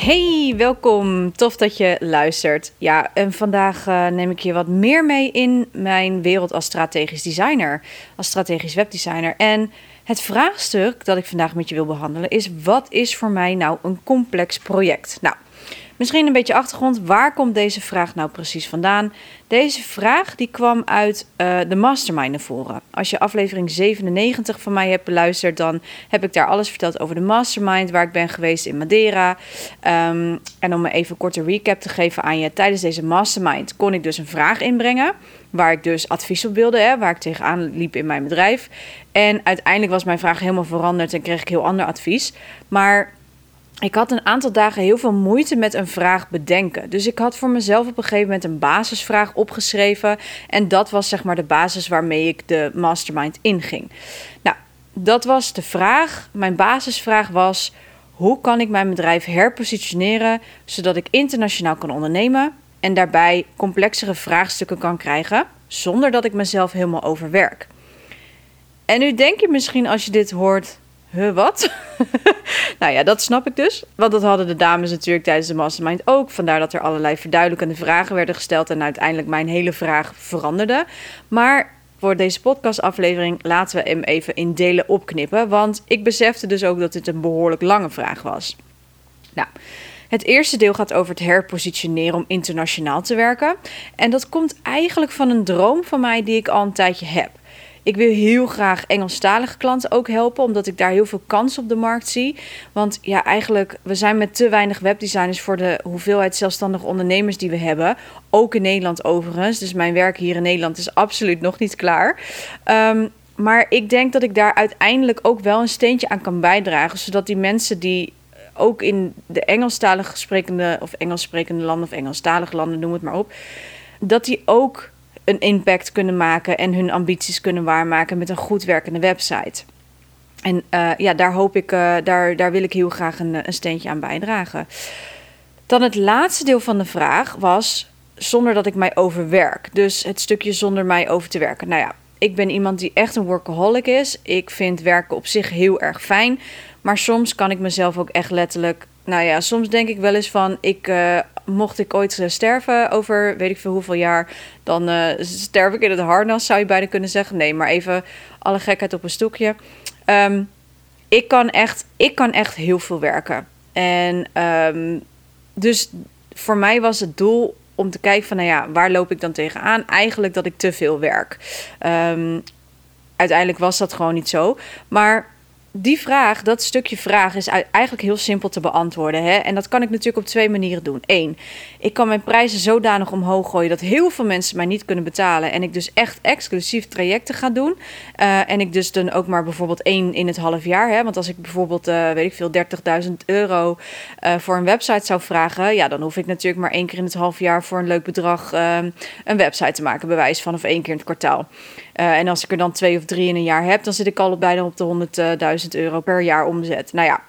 Hey, welkom. Tof dat je luistert. Ja, en vandaag uh, neem ik je wat meer mee in mijn wereld als strategisch designer, als strategisch webdesigner. En het vraagstuk dat ik vandaag met je wil behandelen is: wat is voor mij nou een complex project? Nou, Misschien een beetje achtergrond. Waar komt deze vraag nou precies vandaan? Deze vraag die kwam uit uh, de Mastermind naar voren. Als je aflevering 97 van mij hebt beluisterd, dan heb ik daar alles verteld over de Mastermind, waar ik ben geweest in Madeira. Um, en om me even een korte recap te geven aan je, tijdens deze Mastermind kon ik dus een vraag inbrengen, waar ik dus advies op wilde, hè, waar ik tegenaan liep in mijn bedrijf. En uiteindelijk was mijn vraag helemaal veranderd en kreeg ik heel ander advies. Maar ik had een aantal dagen heel veel moeite met een vraag bedenken. Dus ik had voor mezelf op een gegeven moment een basisvraag opgeschreven. En dat was zeg maar de basis waarmee ik de mastermind inging. Nou, dat was de vraag. Mijn basisvraag was: hoe kan ik mijn bedrijf herpositioneren zodat ik internationaal kan ondernemen en daarbij complexere vraagstukken kan krijgen zonder dat ik mezelf helemaal overwerk? En nu denk je misschien als je dit hoort: huh, wat? nou ja, dat snap ik dus. Want dat hadden de dames natuurlijk tijdens de mastermind ook. Vandaar dat er allerlei verduidelijkende vragen werden gesteld en uiteindelijk mijn hele vraag veranderde. Maar voor deze podcastaflevering laten we hem even in delen opknippen. Want ik besefte dus ook dat dit een behoorlijk lange vraag was. Nou. Het eerste deel gaat over het herpositioneren om internationaal te werken. En dat komt eigenlijk van een droom van mij die ik al een tijdje heb. Ik wil heel graag Engelstalige klanten ook helpen, omdat ik daar heel veel kans op de markt zie. Want ja, eigenlijk, we zijn met te weinig webdesigners voor de hoeveelheid zelfstandige ondernemers die we hebben. Ook in Nederland overigens. Dus mijn werk hier in Nederland is absoluut nog niet klaar. Um, maar ik denk dat ik daar uiteindelijk ook wel een steentje aan kan bijdragen. Zodat die mensen die ook in de Engelstalige sprekende of Engels sprekende landen of Engelstalige landen, noem het maar op. Dat die ook een impact kunnen maken en hun ambities kunnen waarmaken met een goed werkende website. En uh, ja, daar hoop ik, uh, daar, daar wil ik heel graag een, een steentje aan bijdragen. Dan het laatste deel van de vraag was zonder dat ik mij overwerk. Dus het stukje zonder mij over te werken. Nou ja, ik ben iemand die echt een workaholic is. Ik vind werken op zich heel erg fijn. Maar soms kan ik mezelf ook echt letterlijk. Nou ja, soms denk ik wel eens van: ik, uh, mocht ik ooit uh, sterven over weet ik veel hoeveel jaar, dan uh, sterf ik in het harnas, zou je bijna kunnen zeggen. Nee, maar even alle gekheid op een stokje. Um, ik, kan echt, ik kan echt heel veel werken. En um, dus voor mij was het doel om te kijken van, nou ja, waar loop ik dan tegenaan? Eigenlijk dat ik te veel werk. Um, uiteindelijk was dat gewoon niet zo. Maar die vraag, dat stukje vraag, is eigenlijk heel simpel te beantwoorden. Hè? En dat kan ik natuurlijk op twee manieren doen. Eén, ik kan mijn prijzen zodanig omhoog gooien dat heel veel mensen mij niet kunnen betalen. En ik dus echt exclusief trajecten ga doen. Uh, en ik dus dan ook maar bijvoorbeeld één in het half jaar. Hè? Want als ik bijvoorbeeld, uh, weet ik veel, 30.000 euro uh, voor een website zou vragen. Ja, dan hoef ik natuurlijk maar één keer in het half jaar voor een leuk bedrag een website te maken. Bewijs van of één keer in het kwartaal. Uh, en als ik er dan twee of drie in een jaar heb, dan zit ik al bijna op de 100.000 euro per jaar omzet. Nou ja,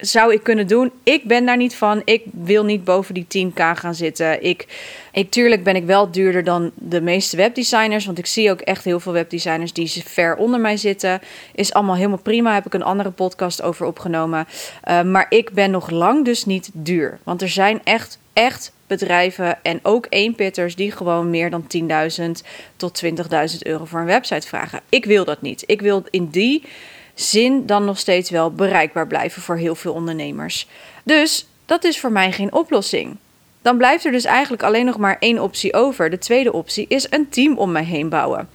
zou ik kunnen doen. Ik ben daar niet van. Ik wil niet boven die 10k gaan zitten. Ik, ik, tuurlijk ben ik wel duurder dan de meeste webdesigners. Want ik zie ook echt heel veel webdesigners die ver onder mij zitten. Is allemaal helemaal prima. Heb ik een andere podcast over opgenomen. Uh, maar ik ben nog lang dus niet duur. Want er zijn echt, echt bedrijven en ook eenpitters die gewoon meer dan 10.000 tot 20.000 euro voor een website vragen. Ik wil dat niet. Ik wil in die zin dan nog steeds wel bereikbaar blijven voor heel veel ondernemers. Dus dat is voor mij geen oplossing. Dan blijft er dus eigenlijk alleen nog maar één optie over. De tweede optie is een team om mij heen bouwen.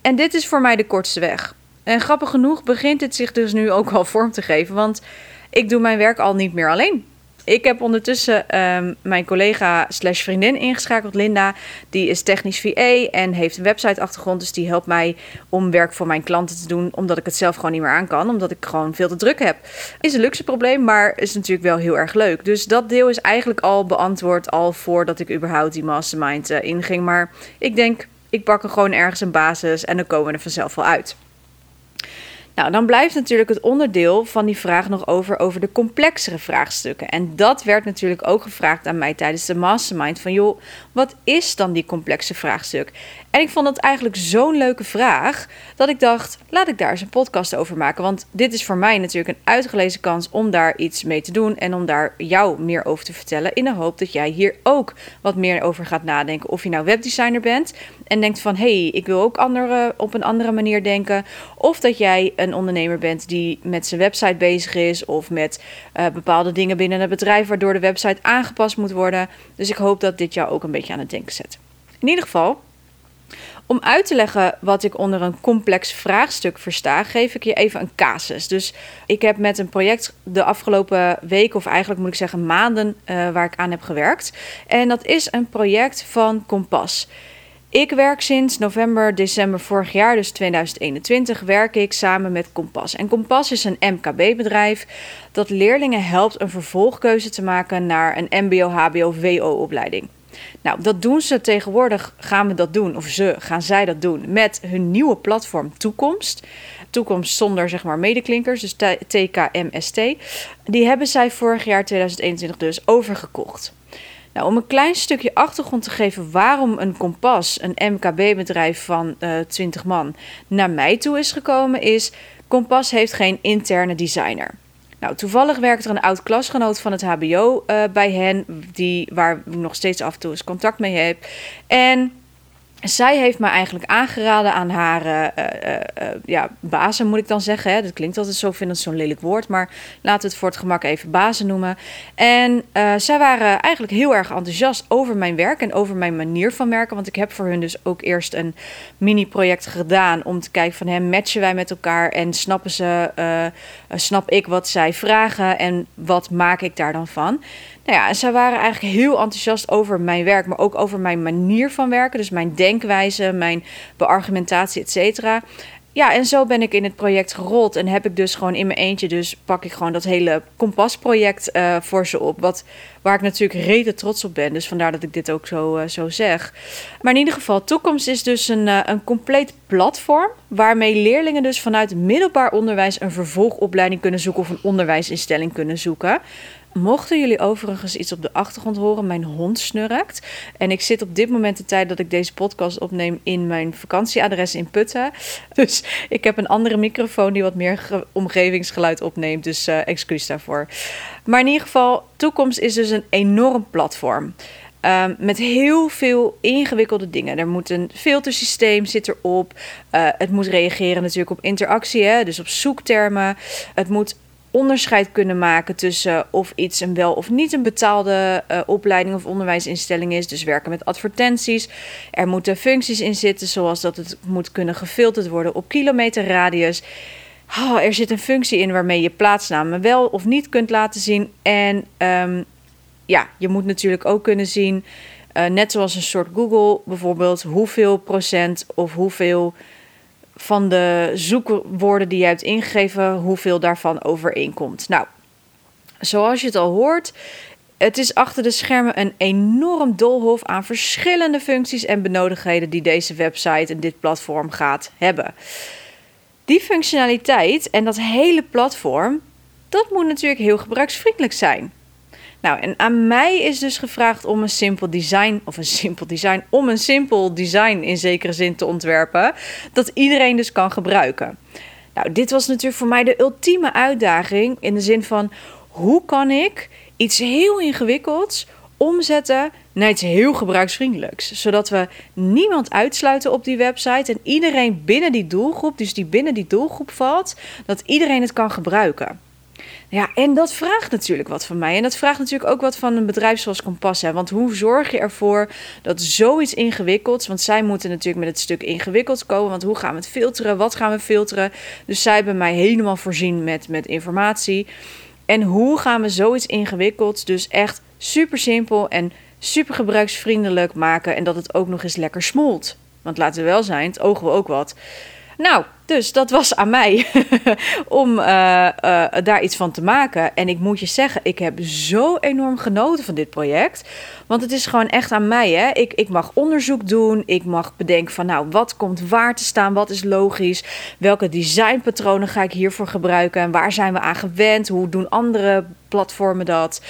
En dit is voor mij de kortste weg. En grappig genoeg begint het zich dus nu ook al vorm te geven, want ik doe mijn werk al niet meer alleen. Ik heb ondertussen ehm, mijn collega slash vriendin ingeschakeld, Linda. Die is technisch VA en heeft een website-achtergrond. Dus die helpt mij om werk voor mijn klanten te doen. Omdat ik het zelf gewoon niet meer aan kan. Omdat ik gewoon veel te druk heb. Is een luxe probleem, maar is natuurlijk wel heel erg leuk. Dus dat deel is eigenlijk al beantwoord. Al voordat ik überhaupt die mastermind uh, inging. Maar ik denk, ik pak er gewoon ergens een basis. En dan komen we er vanzelf wel uit. Nou, dan blijft natuurlijk het onderdeel van die vraag nog over, over de complexere vraagstukken. En dat werd natuurlijk ook gevraagd aan mij tijdens de mastermind. Van joh, wat is dan die complexe vraagstuk? En ik vond dat eigenlijk zo'n leuke vraag dat ik dacht, laat ik daar eens een podcast over maken. Want dit is voor mij natuurlijk een uitgelezen kans om daar iets mee te doen en om daar jou meer over te vertellen. In de hoop dat jij hier ook wat meer over gaat nadenken. Of je nou webdesigner bent en denkt van hé, hey, ik wil ook andere, op een andere manier denken. Of dat jij een ondernemer bent die met zijn website bezig is of met uh, bepaalde dingen binnen het bedrijf waardoor de website aangepast moet worden. Dus ik hoop dat dit jou ook een beetje aan het denken zet. In ieder geval, om uit te leggen wat ik onder een complex vraagstuk versta, geef ik je even een casus. Dus ik heb met een project de afgelopen weken, of eigenlijk moet ik zeggen maanden, uh, waar ik aan heb gewerkt. En dat is een project van Kompas. Ik werk sinds november, december vorig jaar, dus 2021, werk ik samen met Kompas. En Kompas is een MKB-bedrijf dat leerlingen helpt een vervolgkeuze te maken naar een MBO, HBO, WO-opleiding. Nou, dat doen ze tegenwoordig, gaan we dat doen, of ze gaan zij dat doen, met hun nieuwe platform Toekomst. Toekomst zonder zeg maar medeklinkers, dus TKMST. Die hebben zij vorig jaar 2021 dus overgekocht. Nou, om een klein stukje achtergrond te geven waarom een Kompas, een MKB-bedrijf van uh, eh, 20 man, naar mij toe is gekomen, is Kompas heeft geen interne designer. Nou, toevallig werkt er een oud klasgenoot van het HBO eh, bij hen, die, waar ik nog steeds af en toe eens contact mee heb. En zij heeft me eigenlijk aangeraden aan haar uh, ja, bazen, moet ik dan zeggen. Hè. Dat klinkt altijd zo, vind het zo'n lelijk woord. Maar laten we het voor het gemak even bazen noemen. En zij waren eigenlijk heel erg enthousiast over mijn werk en over mijn manier van werken. Want ik heb voor hun dus ook eerst een mini-project gedaan om te kijken van hem matchen wij met elkaar en snappen ze, snap ik wat zij vragen en wat maak ik daar dan van. Nou ja, en zij waren eigenlijk heel enthousiast over mijn werk, maar ook over mijn manier van werken. Dus mijn denkwijze, mijn beargumentatie, et cetera. Ja, en zo ben ik in het project gerold. En heb ik dus gewoon in mijn eentje, dus pak ik gewoon dat hele kompasproject uh, voor ze op. Wat, waar ik natuurlijk reden trots op ben. Dus vandaar dat ik dit ook zo, uh, zo zeg. Maar in ieder geval, Toekomst is dus een, uh, een compleet platform. Waarmee leerlingen dus vanuit middelbaar onderwijs een vervolgopleiding kunnen zoeken. Of een onderwijsinstelling kunnen zoeken. Mochten jullie overigens iets op de achtergrond horen, mijn hond snurkt. En ik zit op dit moment de tijd dat ik deze podcast opneem in mijn vakantieadres in Putten. Dus ik heb een andere microfoon die wat meer omgevingsgeluid opneemt. Dus uh, excuus daarvoor. Maar in ieder geval, toekomst is dus een enorm platform. Um, met heel veel ingewikkelde dingen. Er moet een filtersysteem zit erop. Uh, het moet reageren natuurlijk op interactie, hè? dus op zoektermen. Het moet onderscheid kunnen maken tussen of iets een wel of niet een betaalde uh, opleiding of onderwijsinstelling is. Dus werken met advertenties. Er moeten functies in zitten, zoals dat het moet kunnen gefilterd worden op kilometerradius. Oh, er zit een functie in waarmee je plaatsnamen wel of niet kunt laten zien. En um, ja, je moet natuurlijk ook kunnen zien, uh, net zoals een soort Google bijvoorbeeld, hoeveel procent of hoeveel van de zoekwoorden die je hebt ingegeven, hoeveel daarvan overeenkomt. Nou, zoals je het al hoort, het is achter de schermen een enorm doolhof aan verschillende functies en benodigdheden die deze website en dit platform gaat hebben. Die functionaliteit en dat hele platform, dat moet natuurlijk heel gebruiksvriendelijk zijn. Nou, en aan mij is dus gevraagd om een simpel design, of een simpel design, om een simpel design in zekere zin te ontwerpen, dat iedereen dus kan gebruiken. Nou, dit was natuurlijk voor mij de ultieme uitdaging in de zin van hoe kan ik iets heel ingewikkelds omzetten naar iets heel gebruiksvriendelijks. Zodat we niemand uitsluiten op die website en iedereen binnen die doelgroep, dus die binnen die doelgroep valt, dat iedereen het kan gebruiken. Ja, en dat vraagt natuurlijk wat van mij. En dat vraagt natuurlijk ook wat van een bedrijf zoals Kompas. Hè. Want hoe zorg je ervoor dat zoiets ingewikkelds... want zij moeten natuurlijk met het stuk ingewikkeld komen... want hoe gaan we het filteren, wat gaan we filteren... dus zij hebben mij helemaal voorzien met, met informatie... En hoe gaan we zoiets ingewikkelds dus echt super simpel en super gebruiksvriendelijk maken en dat het ook nog eens lekker smolt? Want laten we wel zijn, het ogen we ook wat. Nou, dus dat was aan mij om uh, uh, daar iets van te maken. En ik moet je zeggen, ik heb zo enorm genoten van dit project. Want het is gewoon echt aan mij. Hè? Ik, ik mag onderzoek doen. Ik mag bedenken van, nou, wat komt waar te staan? Wat is logisch? Welke designpatronen ga ik hiervoor gebruiken? En waar zijn we aan gewend? Hoe doen andere platformen dat?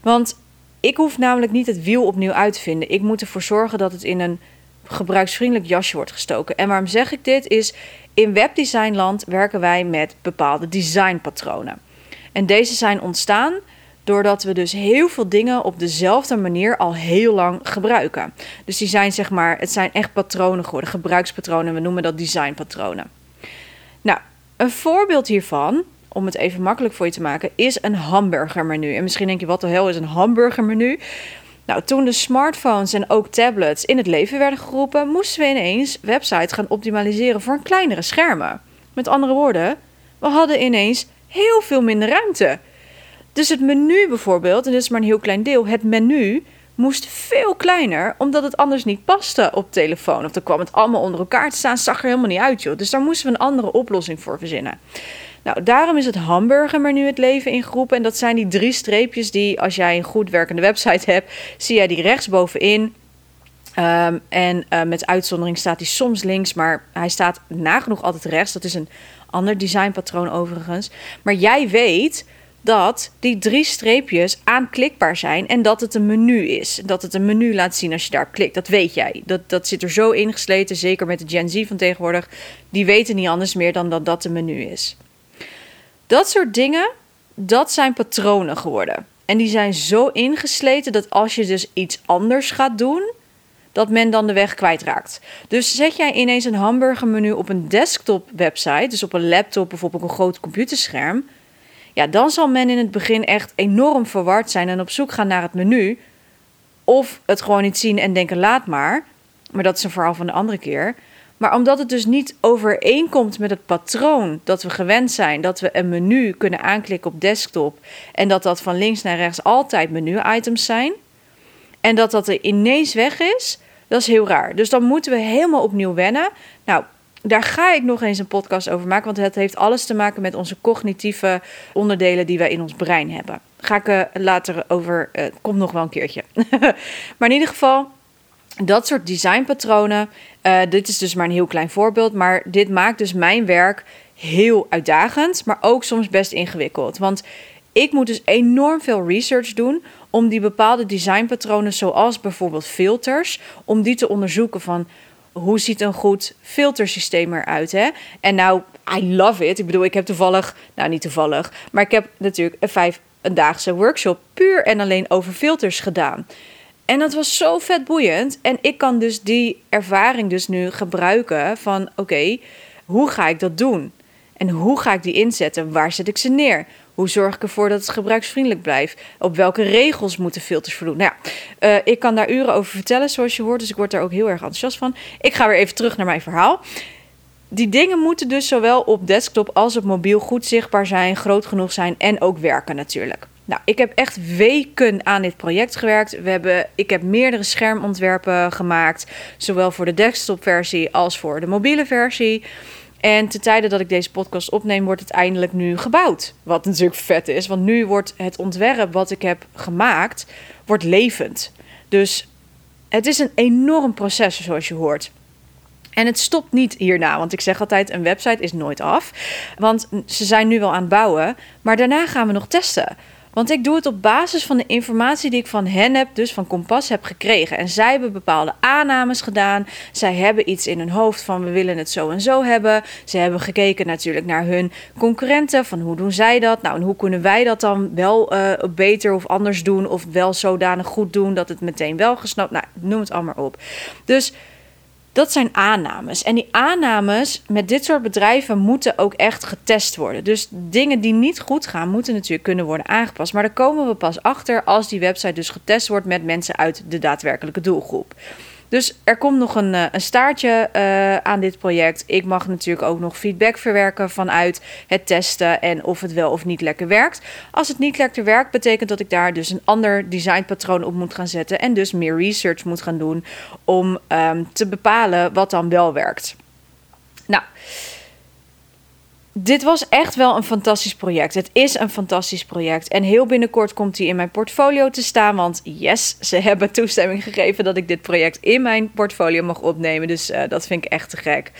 Want ik hoef namelijk niet het wiel opnieuw uit te vinden. Ik moet ervoor zorgen dat het in een gebruiksvriendelijk jasje wordt gestoken. En waarom zeg ik dit? Is in webdesignland werken wij met bepaalde designpatronen. En deze zijn ontstaan doordat we dus heel veel dingen op dezelfde manier al heel lang gebruiken. Dus die zijn zeg maar, het zijn echt patronen geworden, gebruikspatronen. We noemen dat designpatronen. Nou, een voorbeeld hiervan, om het even makkelijk voor je te maken, is een hamburgermenu. En misschien denk je, wat de hel is een hamburgermenu? Nou, toen de smartphones en ook tablets in het leven werden geroepen, moesten we ineens websites gaan optimaliseren voor een kleinere schermen. Met andere woorden, we hadden ineens heel veel minder ruimte. Dus het menu bijvoorbeeld, en dit is maar een heel klein deel, het menu moest veel kleiner, omdat het anders niet paste op telefoon. Of dan kwam het allemaal onder elkaar te staan, zag er helemaal niet uit, joh. Dus daar moesten we een andere oplossing voor verzinnen. Nou, daarom is het hamburgermenu het leven ingeroepen. En dat zijn die drie streepjes die, als jij een goed werkende website hebt, zie jij die rechtsbovenin. Um, en uh, met uitzondering staat hij soms links, maar hij staat nagenoeg altijd rechts. Dat is een ander designpatroon overigens. Maar jij weet dat die drie streepjes aanklikbaar zijn en dat het een menu is. Dat het een menu laat zien als je daar klikt. Dat weet jij. Dat, dat zit er zo ingesleten, zeker met de Gen Z van tegenwoordig. Die weten niet anders meer dan dat dat een menu is. Dat soort dingen, dat zijn patronen geworden. En die zijn zo ingesleten dat als je dus iets anders gaat doen, dat men dan de weg kwijtraakt. Dus zet jij ineens een hamburgermenu op een desktop website, dus op een laptop of op een groot computerscherm, ja, dan zal men in het begin echt enorm verward zijn en op zoek gaan naar het menu. Of het gewoon niet zien en denken laat maar. Maar dat is een verhaal van de andere keer. Maar omdat het dus niet overeenkomt met het patroon dat we gewend zijn, dat we een menu kunnen aanklikken op desktop en dat dat van links naar rechts altijd menu-items zijn, en dat dat er ineens weg is, dat is heel raar. Dus dan moeten we helemaal opnieuw wennen. Nou, daar ga ik nog eens een podcast over maken, want het heeft alles te maken met onze cognitieve onderdelen die wij in ons brein hebben. Ga ik uh, later over, uh, komt nog wel een keertje. maar in ieder geval, dat soort designpatronen. Uh, dit is dus maar een heel klein voorbeeld. Maar dit maakt dus mijn werk heel uitdagend. Maar ook soms best ingewikkeld. Want ik moet dus enorm veel research doen. Om die bepaalde designpatronen, zoals bijvoorbeeld filters. Om die te onderzoeken van hoe ziet een goed filtersysteem eruit. Hè? En nou, I love it. Ik bedoel, ik heb toevallig, nou niet toevallig. Maar ik heb natuurlijk een vijf een daagse workshop puur en alleen over filters gedaan. En dat was zo vet boeiend. En ik kan dus die ervaring dus nu gebruiken van oké, hoe ga ik dat doen? En hoe ga ik die inzetten? Waar zet ik ze neer? Hoe zorg ik ervoor dat het gebruiksvriendelijk blijft? Op welke regels moeten filters voldoen? Nou ja, uh, ik kan daar uren over vertellen, zoals je hoort. Dus ik word daar ook heel erg enthousiast van. Ik ga weer even terug naar mijn verhaal. Die dingen moeten dus zowel op desktop als op mobiel goed zichtbaar zijn, groot genoeg zijn en ook werken natuurlijk. Nou, ik heb echt weken aan dit project gewerkt. We hebben, ik heb meerdere schermontwerpen gemaakt, zowel voor de desktopversie als voor de mobiele versie. En ten tijde dat ik deze podcast opneem, wordt het eindelijk nu gebouwd. Wat natuurlijk vet is, want nu wordt het ontwerp wat ik heb gemaakt, wordt levend. Dus het is een enorm proces, zoals je hoort. En het stopt niet hierna, want ik zeg altijd: een website is nooit af. Want ze zijn nu wel aan het bouwen, maar daarna gaan we nog testen. Want ik doe het op basis van de informatie die ik van hen heb, dus van Kompas heb gekregen. En zij hebben bepaalde aannames gedaan. Zij hebben iets in hun hoofd van we willen het zo en zo hebben. Ze hebben gekeken natuurlijk naar hun concurrenten. Van hoe doen zij dat? Nou, en hoe kunnen wij dat dan wel uh, beter of anders doen? Of wel zodanig goed doen dat het meteen wel gesnapt. Nou, noem het allemaal op. Dus dat zijn aannames. En die aannames met dit soort bedrijven moeten ook echt getest worden. Dus dingen die niet goed gaan, moeten natuurlijk kunnen worden aangepast. Maar daar komen we pas achter als die website dus getest wordt met mensen uit de daadwerkelijke doelgroep. Dus er komt nog een, een staartje aan dit project. Ik mag natuurlijk ook nog feedback verwerken vanuit het testen en of het wel of niet lekker werkt. Als het niet lekker werkt, betekent dat ik daar dus een ander designpatroon op moet gaan zetten en dus meer research moet gaan doen om ehm, te bepalen wat dan wel werkt. Nou, dit was echt wel een fantastisch project. Het is een fantastisch project. En heel binnenkort komt hij in mijn portfolio te staan. Want yes, ze hebben toestemming gegeven dat ik dit project in mijn portfolio mag opnemen. Dus uh, dat vind ik echt te gek.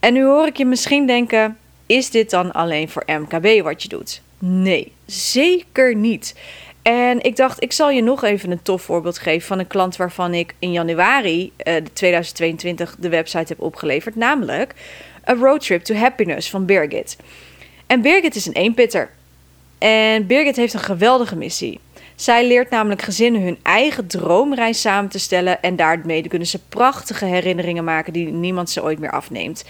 En nu hoor ik je misschien denken: is dit dan alleen voor MKB wat je doet? Nee, zeker niet. En ik dacht, ik zal je nog even een tof voorbeeld geven van een klant waarvan ik in januari uh, 2022 de website heb opgeleverd. Namelijk A Road Trip to Happiness van Birgit. En Birgit is een eenpitter. En Birgit heeft een geweldige missie. Zij leert namelijk gezinnen hun eigen droomreis samen te stellen en daarmee kunnen ze prachtige herinneringen maken die niemand ze ooit meer afneemt.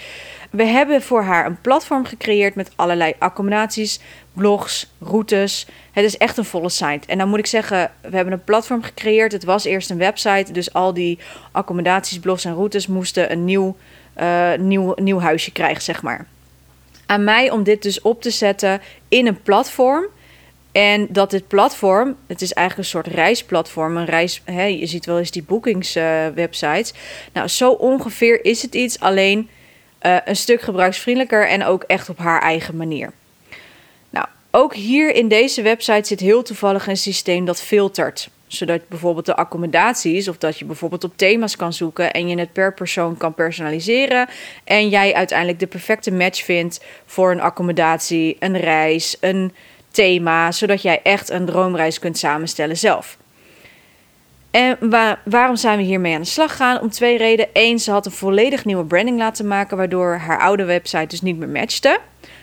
We hebben voor haar een platform gecreëerd met allerlei accommodaties, blogs, routes. Het is echt een volle site. En dan moet ik zeggen, we hebben een platform gecreëerd. Het was eerst een website, dus al die accommodaties, blogs en routes moesten een nieuw, uh, nieuw, nieuw huisje krijgen, zeg maar. Aan mij om dit dus op te zetten in een platform. En dat dit platform, het is eigenlijk een soort reisplatform, een reis, hè, je ziet wel eens die boekingswebsites. Nou, zo ongeveer is het iets, alleen uh, een stuk gebruiksvriendelijker en ook echt op haar eigen manier. Nou, ook hier in deze website zit heel toevallig een systeem dat filtert. Zodat bijvoorbeeld de accommodaties of dat je bijvoorbeeld op thema's kan zoeken en je het per persoon kan personaliseren. En jij uiteindelijk de perfecte match vindt voor een accommodatie, een reis, een thema. Zodat jij echt een droomreis kunt samenstellen zelf. En waarom zijn we hiermee aan de slag gegaan? Om twee redenen. Eén, ze had een volledig nieuwe branding laten maken, waardoor haar oude website dus niet meer matchte.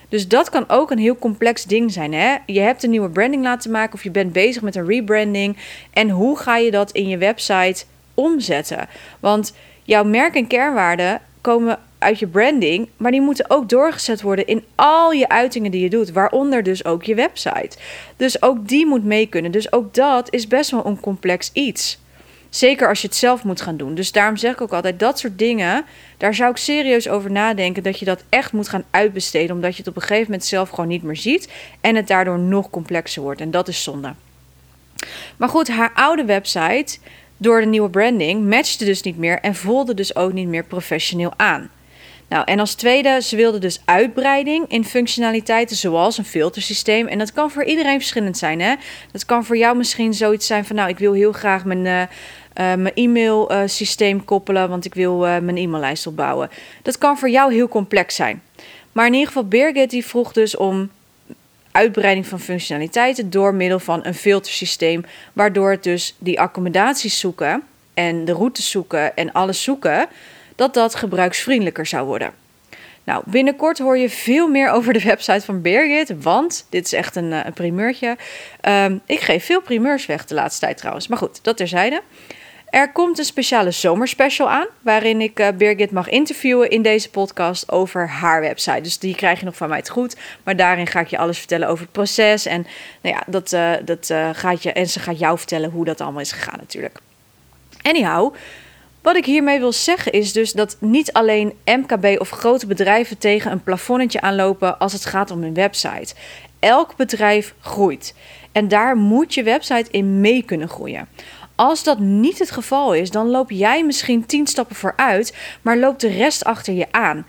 Dus dat kan ook een heel complex ding zijn. Hè? Je hebt een nieuwe branding laten maken of je bent bezig met een rebranding. En hoe ga je dat in je website omzetten? Want jouw merk en kernwaarden komen uit je branding, maar die moeten ook doorgezet worden in al je uitingen die je doet, waaronder dus ook je website. Dus ook die moet mee kunnen. Dus ook dat is best wel een complex iets. Zeker als je het zelf moet gaan doen. Dus daarom zeg ik ook altijd: dat soort dingen, daar zou ik serieus over nadenken dat je dat echt moet gaan uitbesteden, omdat je het op een gegeven moment zelf gewoon niet meer ziet en het daardoor nog complexer wordt. En dat is zonde. Maar goed, haar oude website, door de nieuwe branding, matchte dus niet meer en voelde dus ook niet meer professioneel aan. Nou, en als tweede, ze wilden dus uitbreiding in functionaliteiten zoals een filtersysteem. En dat kan voor iedereen verschillend zijn. Hè? Dat kan voor jou misschien zoiets zijn van, nou, ik wil heel graag mijn, uh, mijn e-mail uh, systeem koppelen, want ik wil mijn e-maillijst opbouwen. Dat kan voor jou heel complex zijn. Maar in ieder geval, Birgit die vroeg dus om uitbreiding van functionaliteiten door middel van een filtersysteem, waardoor het dus die accommodaties zoeken en de routes zoeken en alles zoeken dat dat gebruiksvriendelijker zou worden. Nou, binnenkort hoor je veel meer over de website van Birgit, want dit is echt een, eh, primeurtje. Um, ik geef veel primeurs weg de laatste tijd trouwens, maar goed, dat terzijde. Er komt een speciale zomerspecial aan, waarin ik uh, Birgit mag interviewen in deze podcast over haar website. Dus die krijg je nog van mij het goed, maar daarin ga ik je alles vertellen over het proces. En nou ja, dat, uh, dat uh, gaat je, en ze gaat jou vertellen hoe dat allemaal is gegaan natuurlijk. Anyhow, wat ik hiermee wil zeggen is dus dat niet alleen MKB of grote bedrijven tegen een plafonnetje aanlopen als het gaat om een website. Elk bedrijf groeit. En daar moet je website in mee kunnen groeien. Als dat niet het geval is, dan loop jij misschien tien stappen vooruit, maar loopt de rest achter je aan.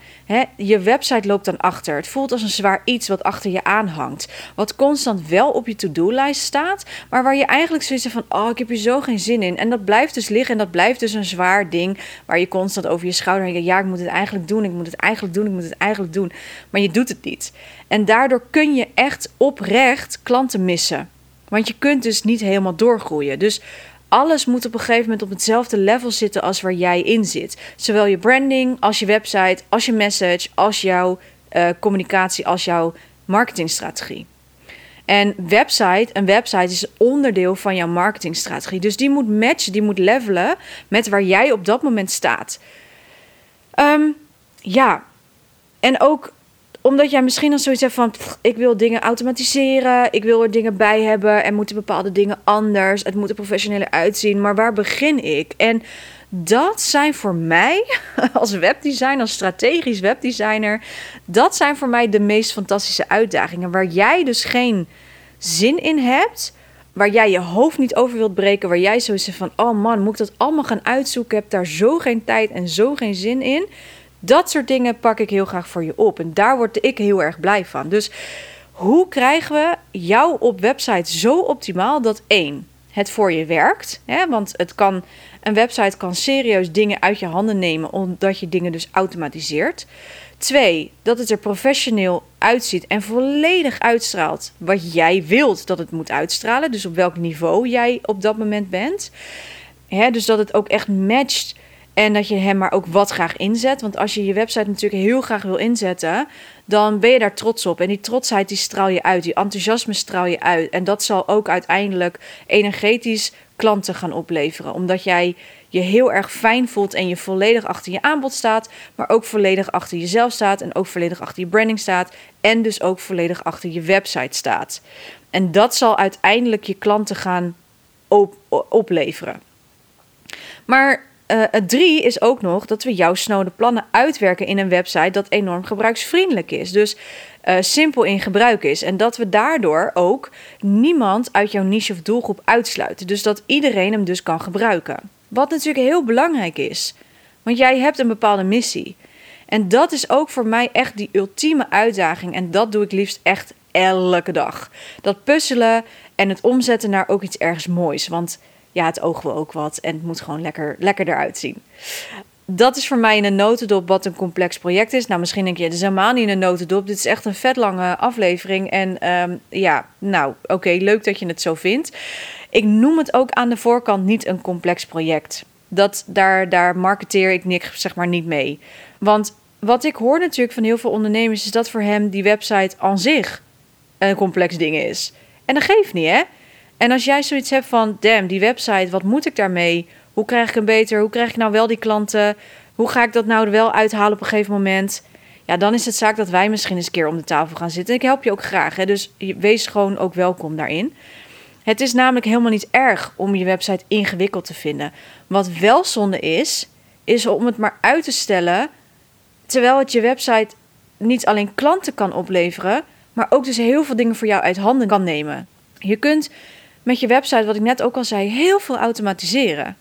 je website loopt dan achter. Het voelt als een zwaar iets wat achter je aanhangt. Wat constant wel op je to-do-lijst staat, maar waar je eigenlijk zoiets van: oh, ik heb hier zo geen zin in. En dat blijft dus liggen en dat blijft dus een zwaar ding waar je constant over je schouder denkt: ja, ik moet het eigenlijk doen, ik moet het eigenlijk doen, ik moet het eigenlijk doen. Maar je doet het niet. En daardoor kun je echt oprecht klanten missen. Want je kunt dus niet helemaal doorgroeien. Dus alles moet op een gegeven moment op hetzelfde level zitten als waar jij in zit. Zowel je branding, als je website, als je message, als jouw uh, communicatie, als jouw marketingstrategie. En website, een website is onderdeel van jouw marketingstrategie. Dus die moet matchen, die moet levelen met waar jij op dat moment staat. Um, ja, en ook omdat jij misschien dan zoiets hebt van: ik wil dingen automatiseren, ik wil er dingen bij hebben en moeten bepaalde dingen anders. Het moet er professioneler uitzien, maar waar begin ik? En Dat zijn voor mij als webdesigner, als strategisch webdesigner, dat zijn voor mij de meest fantastische uitdagingen. Waar jij dus geen zin in hebt, waar jij je hoofd niet over wilt breken, waar jij zo van: oh man, moet ik dat allemaal gaan uitzoeken? Ik heb daar zo geen tijd en zo geen zin in. Dat soort dingen pak ik heel graag voor je op. En daar word ik heel erg blij van. Dus hoe krijgen we jou op website zo optimaal dat één, het voor je werkt? Hè? Want het kan, een website kan serieus dingen uit je handen nemen, omdat je dingen dus automatiseert. Twee, dat het er professioneel uitziet en volledig uitstraalt wat jij wilt dat het moet uitstralen. Dus op welk niveau jij op dat moment bent. Hè, dus dat het ook echt matcht en dat je hem maar ook wat graag inzet. Want als je je website natuurlijk heel graag wil inzetten, dan ben je daar trots op. En die trotsheid die straal je uit, die enthousiasme straal je uit. En dat zal ook uiteindelijk energetisch klanten gaan opleveren. Omdat jij je heel erg fijn voelt en je volledig achter je aanbod staat, maar ook volledig achter jezelf staat en ook volledig achter je branding staat en dus ook volledig achter je website staat. En dat zal uiteindelijk je klanten gaan op opleveren. Maar uh, drie is ook nog dat we jouw snode plannen uitwerken in een website dat enorm gebruiksvriendelijk is. Dus uh, simpel in gebruik is. En dat we daardoor ook niemand uit jouw niche of doelgroep uitsluiten. Dus dat iedereen hem dus kan gebruiken. Wat natuurlijk heel belangrijk is. Want jij hebt een bepaalde missie. En dat is ook voor mij echt die ultieme uitdaging. En dat doe ik liefst echt elke dag. Dat puzzelen en het omzetten naar ook iets ergens moois. Want ja, het oog ook wat en het moet gewoon lekker, lekker eruit zien. Dat is voor mij in een notendop wat een complex project is. Nou, misschien denk je, het is helemaal niet in een notendop. Dit is echt een vet lange aflevering. En ehm, ja, nou, oké, leuk dat je het zo vindt. Ik noem het ook aan de voorkant niet een complex project. Dat, daar, daar marketeer ik niks, zeg maar niet mee. Want wat ik hoor natuurlijk van heel veel ondernemers... is dat voor hem die website aan zich een complex ding is. En dat geeft niet, hè? En als jij zoiets hebt van, damn, die website, wat moet ik daarmee? Hoe krijg ik hem beter? Hoe krijg ik nou wel die klanten? Hoe ga ik dat nou wel uithalen op een gegeven moment? Ja, dan is het zaak dat wij misschien eens een keer om de tafel gaan zitten. Ik help je ook graag, hè? dus wees gewoon ook welkom daarin. Het is namelijk helemaal niet erg om je website ingewikkeld te vinden. Wat wel zonde is, is om het maar uit te stellen terwijl het je website niet alleen klanten kan opleveren, maar ook dus heel veel dingen voor jou uit handen kan nemen. Je kunt met je website, wat ik net ook al zei, heel veel automatiseren.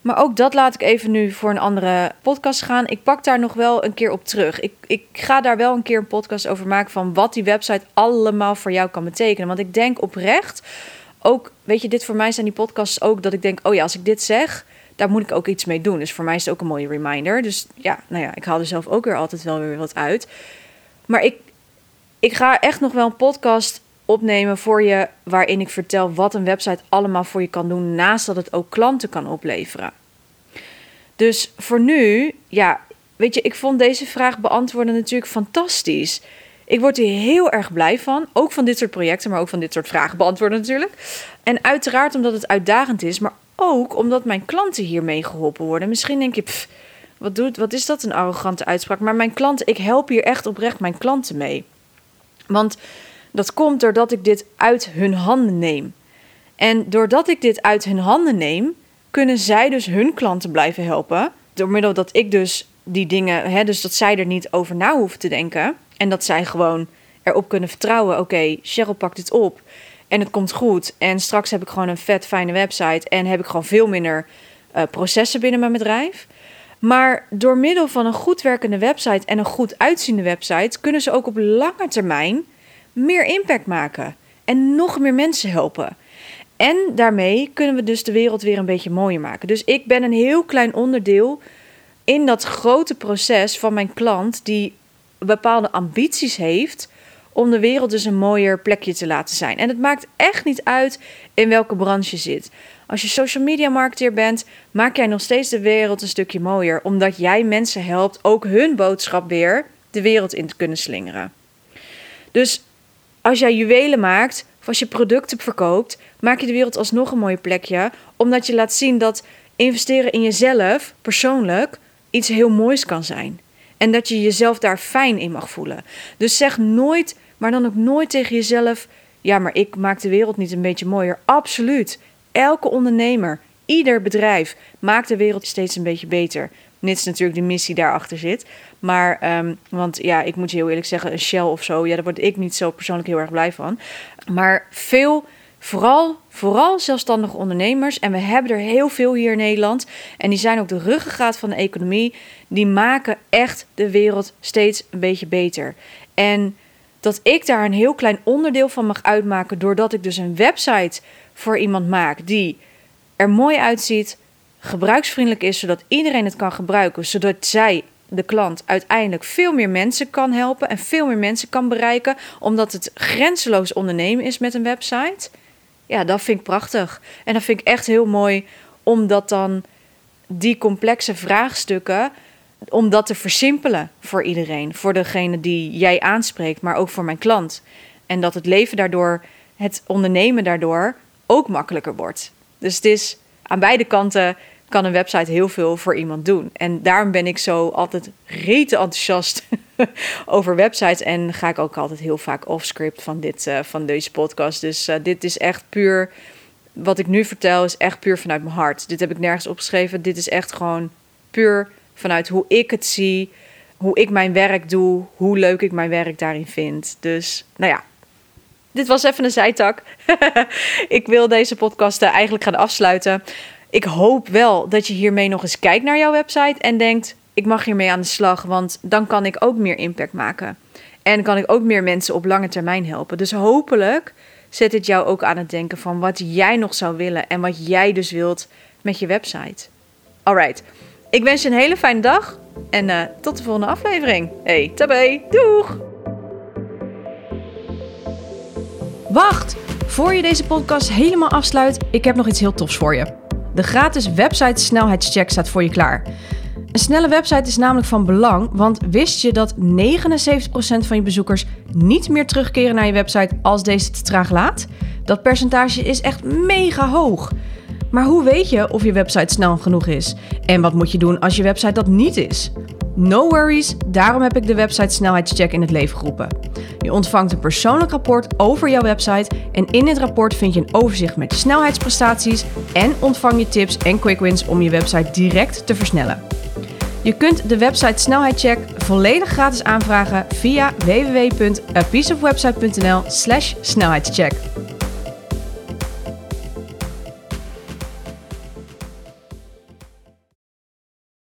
Maar ook dat laat ik even nu voor een andere podcast gaan. Ik pak daar nog wel een keer op terug. Ik, ik ga daar wel een keer een podcast over maken van wat die website allemaal voor jou kan betekenen. Want ik denk oprecht, ook, weet je, dit voor mij zijn die podcasts ook dat ik denk, oh ja, als ik dit zeg, daar moet ik ook iets mee doen. Dus voor mij is het ook een mooie reminder. Dus ja, nou ja, ik haal er zelf ook weer altijd wel weer wat uit. Maar ik, ik ga echt nog wel een podcast opnemen voor je waarin ik vertel wat een website allemaal voor je kan doen naast dat het ook klanten kan opleveren. Dus voor nu, ja, weet je, ik vond deze vraag beantwoorden natuurlijk fantastisch. Ik word hier heel erg blij van, ook van dit soort projecten, maar ook van dit soort vragen beantwoorden natuurlijk. En uiteraard omdat het uitdagend is, maar ook omdat mijn klanten hiermee geholpen worden. Misschien denk je, wat, doet, wat is dat een arrogante uitspraak? Maar mijn klanten, ik help hier echt oprecht mijn klanten mee. Want dat komt doordat ik dit uit hun handen neem. En doordat ik dit uit hun handen neem, kunnen zij dus hun klanten blijven helpen. Door middel dat ik dus die dingen, hè, dus dat zij er niet over na hoeven te denken. En dat zij gewoon erop kunnen vertrouwen: oké, Cheryl pakt dit op en het komt goed. En straks heb ik gewoon een vet fijne website en heb ik gewoon veel minder uh, processen binnen mijn bedrijf. Maar door middel van een goed werkende website en een goed uitziende website kunnen ze ook op lange termijn meer impact maken en nog meer mensen helpen. En daarmee kunnen we dus de wereld weer een beetje mooier maken. Dus ik ben een heel klein onderdeel in dat grote proces van mijn klant die bepaalde ambities heeft om de wereld dus een mooier plekje te laten zijn. En het maakt echt niet uit in welke branche je zit. Als je social media marketeer bent, maak jij nog steeds de wereld een stukje mooier, omdat jij mensen helpt ook hun boodschap weer de wereld in te kunnen slingeren. Dus als jij juwelen maakt of als je producten verkoopt, maak je de wereld alsnog een mooie plekje. Omdat je laat zien dat investeren in jezelf persoonlijk iets heel moois kan zijn. En dat je jezelf daar fijn in mag voelen. Dus zeg nooit, maar dan ook nooit tegen jezelf: ja, maar ik maak de wereld niet een beetje mooier. Absoluut. Elke ondernemer, ieder bedrijf maakt de wereld steeds een beetje beter. Mits natuurlijk de missie daarachter zit. Maar, ehm, want ja, ik moet je heel eerlijk zeggen, een Shell of zo, ja, daar word ik niet zo persoonlijk heel erg blij van. Maar veel, vooral, vooral zelfstandige ondernemers, en we hebben er heel veel hier in Nederland, en die zijn ook de ruggengraat van de economie, die maken echt de wereld steeds een beetje beter. En dat ik daar een heel klein onderdeel van mag uitmaken, doordat ik dus een website voor iemand maak die er mooi uitziet, gebruiksvriendelijk is, zodat iedereen het kan gebruiken, zodat zij, de klant, uiteindelijk veel meer mensen kan helpen en veel meer mensen kan bereiken, omdat het grenzeloos ondernemen is met een website. Ja, dat vind ik prachtig. En dat vind ik echt heel mooi, omdat dan die complexe vraagstukken, om dat te versimpelen voor iedereen, voor degene die jij aanspreekt, maar ook voor mijn klant. En dat het leven daardoor, het ondernemen daardoor ook makkelijker wordt. Dus het is aan beide kanten kan een website heel veel voor iemand doen. En daarom ben ik zo altijd rete enthousiast over websites. En ga ik ook altijd heel vaak off-script van, dit, uh, van deze podcast. Dus uh, dit is echt puur. Wat ik nu vertel is echt puur vanuit mijn hart. Dit heb ik nergens opgeschreven. Dit is echt gewoon puur vanuit hoe ik het zie. Hoe ik mijn werk doe. Hoe leuk ik mijn werk daarin vind. Dus nou ja, dit was even een zijtak. ik wil deze podcast uh, eigenlijk gaan afsluiten. Ik hoop wel dat je hiermee nog eens kijkt naar jouw website en denkt: ik mag hiermee aan de slag, want dan kan ik ook meer impact maken. En kan ik ook meer mensen op lange termijn helpen. Dus hopelijk zet het jou ook aan het denken van wat jij nog zou willen en wat jij dus wilt met je website. Alright, ik wens je een hele fijne dag en uh, tot de volgende aflevering. Hey, tabé, doeg! Wacht! Voor je deze podcast helemaal afsluit, ik heb nog iets heel tofs voor je. De gratis website snelheidscheck staat voor je klaar. Een snelle website is namelijk van belang, want wist je dat 79% van je bezoekers niet meer terugkeren naar je website als deze te traag laat? Dat percentage is echt mega hoog. Maar hoe weet je of je website snel genoeg is? En wat moet je doen als je website dat niet is? No worries, daarom heb ik de website snelheidscheck in het leven geroepen. Je ontvangt een persoonlijk rapport over jouw website en in dit rapport vind je een overzicht met snelheidsprestaties en ontvang je tips en quick wins om je website direct te versnellen. Je kunt de website snelheidscheck volledig gratis aanvragen via www.apieceofwebsite.nl/snelheidscheck.